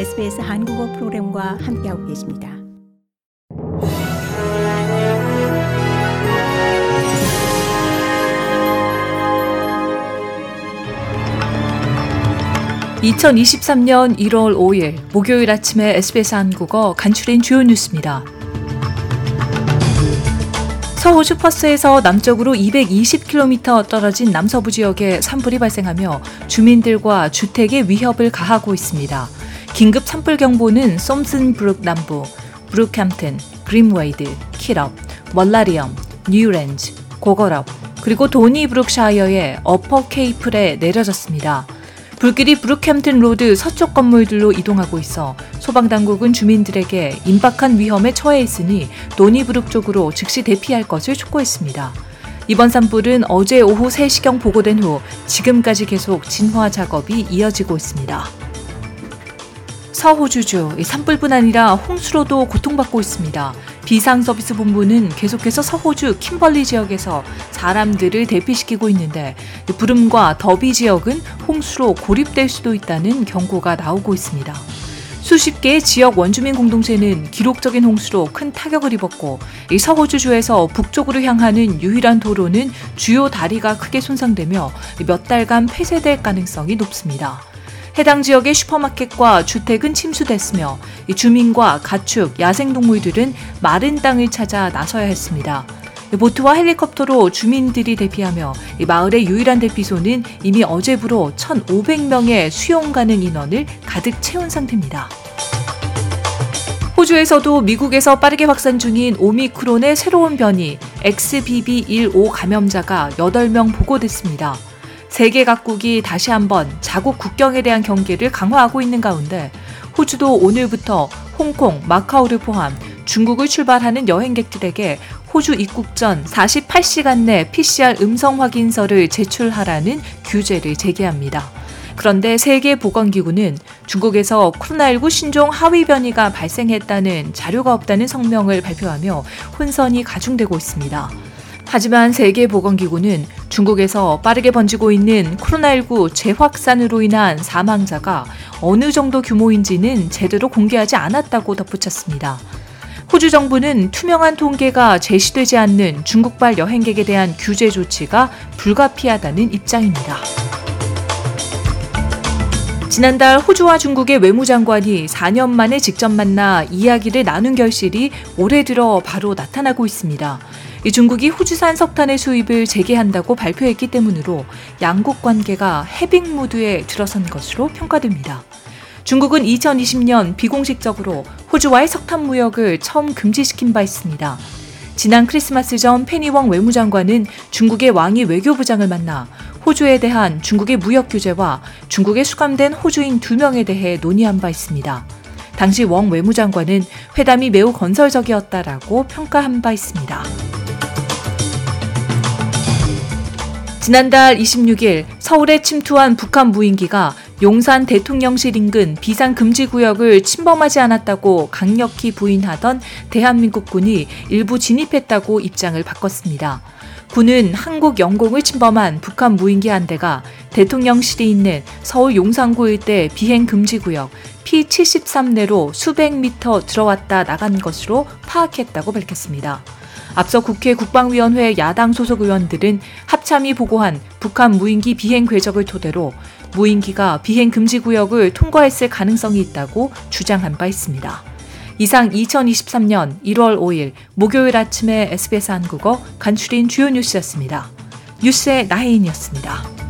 SBS 한국어 프로그램과 함께하고 계십니다. (2023년 1월 5일) 목요일 아침에 SBS 한국어 간추린 주요 뉴스입니다. 서호주 퍼스에서 남쪽으로 220km 떨어진 남서부 지역에 산불이 발생하며 주민들과 주택에 위협을 가하고 있습니다. 긴급 산불 경보는 톰슨브룩 남부, 브룩햄튼, 그림웨이드, 킬업, 멀라리업, 뉴렌즈, 고거럽, 그리고 도니브룩샤이어의 어퍼 케이플에 내려졌습니다. 불길이 브룩햄튼 로드 서쪽 건물들로 이동하고 있어 소방당국은 주민들에게 임박한 위험에 처해 있으니 도니브룩 쪽으로 즉시 대피할 것을 촉구했습니다. 이번 산불은 어제 오후 3시경 보고된 후 지금까지 계속 진화 작업이 이어지고 있습니다. 서호주주 산불뿐 아니라 홍수로도 고통받고 있습니다. 비상서비스 본부는 계속해서 서호주 킴벌리 지역에서 사람들을 대피시키고 있는데 부름과 더비 지역은 홍수로 고립될 수도 있다는 경고가 나오고 있습니다. 수십 개의 지역 원주민 공동체는 기록적인 홍수로 큰 타격을 입었고 이 서호주주에서 북쪽으로 향하는 유일한 도로는 주요 다리가 크게 손상되며 몇 달간 폐쇄될 가능성이 높습니다. 해당 지역의 슈퍼마켓과 주택은 침수됐으며 주민과 가축, 야생동물들은 마른 땅을 찾아 나서야 했습니다. 보트와 헬리콥터로 주민들이 대피하며 마을의 유일한 대피소는 이미 어제부로 1,500명의 수용 가능 인원을 가득 채운 상태입니다. 호주에서도 미국에서 빠르게 확산 중인 오미크론의 새로운 변이 XBB15 감염자가 8명 보고됐습니다. 세계 각국이 다시 한번 자국 국경에 대한 경계를 강화하고 있는 가운데 호주도 오늘부터 홍콩, 마카오를 포함 중국을 출발하는 여행객들에게 호주 입국 전 48시간 내 PCR 음성 확인서를 제출하라는 규제를 제기합니다. 그런데 세계보건기구는 중국에서 코로나19 신종 하위 변이가 발생했다는 자료가 없다는 성명을 발표하며 혼선이 가중되고 있습니다. 하지만 세계보건기구는 중국에서 빠르게 번지고 있는 코로나19 재확산으로 인한 사망자가 어느 정도 규모인지는 제대로 공개하지 않았다고 덧붙였습니다. 호주 정부는 투명한 통계가 제시되지 않는 중국발 여행객에 대한 규제 조치가 불가피하다는 입장입니다. 지난달 호주와 중국의 외무장관이 4년 만에 직접 만나 이야기를 나눈 결실이 올해 들어 바로 나타나고 있습니다. 중국이 호주산 석탄의 수입을 재개한다고 발표했기 때문으로 양국 관계가 해빙 무드에 들어선 것으로 평가됩니다. 중국은 2020년 비공식적으로 호주와의 석탄 무역을 처음 금지시킨 바 있습니다. 지난 크리스마스 전 페니웡 외무장관은 중국의 왕이 외교부장을 만나 호주에 대한 중국의 무역 규제와 중국에 수감된 호주인 두 명에 대해 논의한 바 있습니다. 당시 웡 외무장관은 회담이 매우 건설적이었다라고 평가한 바 있습니다. 지난달 26일 서울에 침투한 북한 무인기가 용산 대통령실 인근 비상금지구역을 침범하지 않았다고 강력히 부인하던 대한민국 군이 일부 진입했다고 입장을 바꿨습니다. 군은 한국 영공을 침범한 북한 무인기 한 대가 대통령실이 있는 서울 용산구 일대 비행금지구역 P73 내로 수백 미터 들어왔다 나간 것으로 파악했다고 밝혔습니다. 앞서 국회 국방위원회 야당 소속 의원들은 합참이 보고한 북한 무인기 비행 궤적을 토대로 무인기가 비행 금지 구역을 통과했을 가능성이 있다고 주장한 바 있습니다. 이상 2023년 1월 5일 목요일 아침에 SBS 한국어 간추린 주요 뉴스였습니다. 뉴스의 나혜인이었습니다.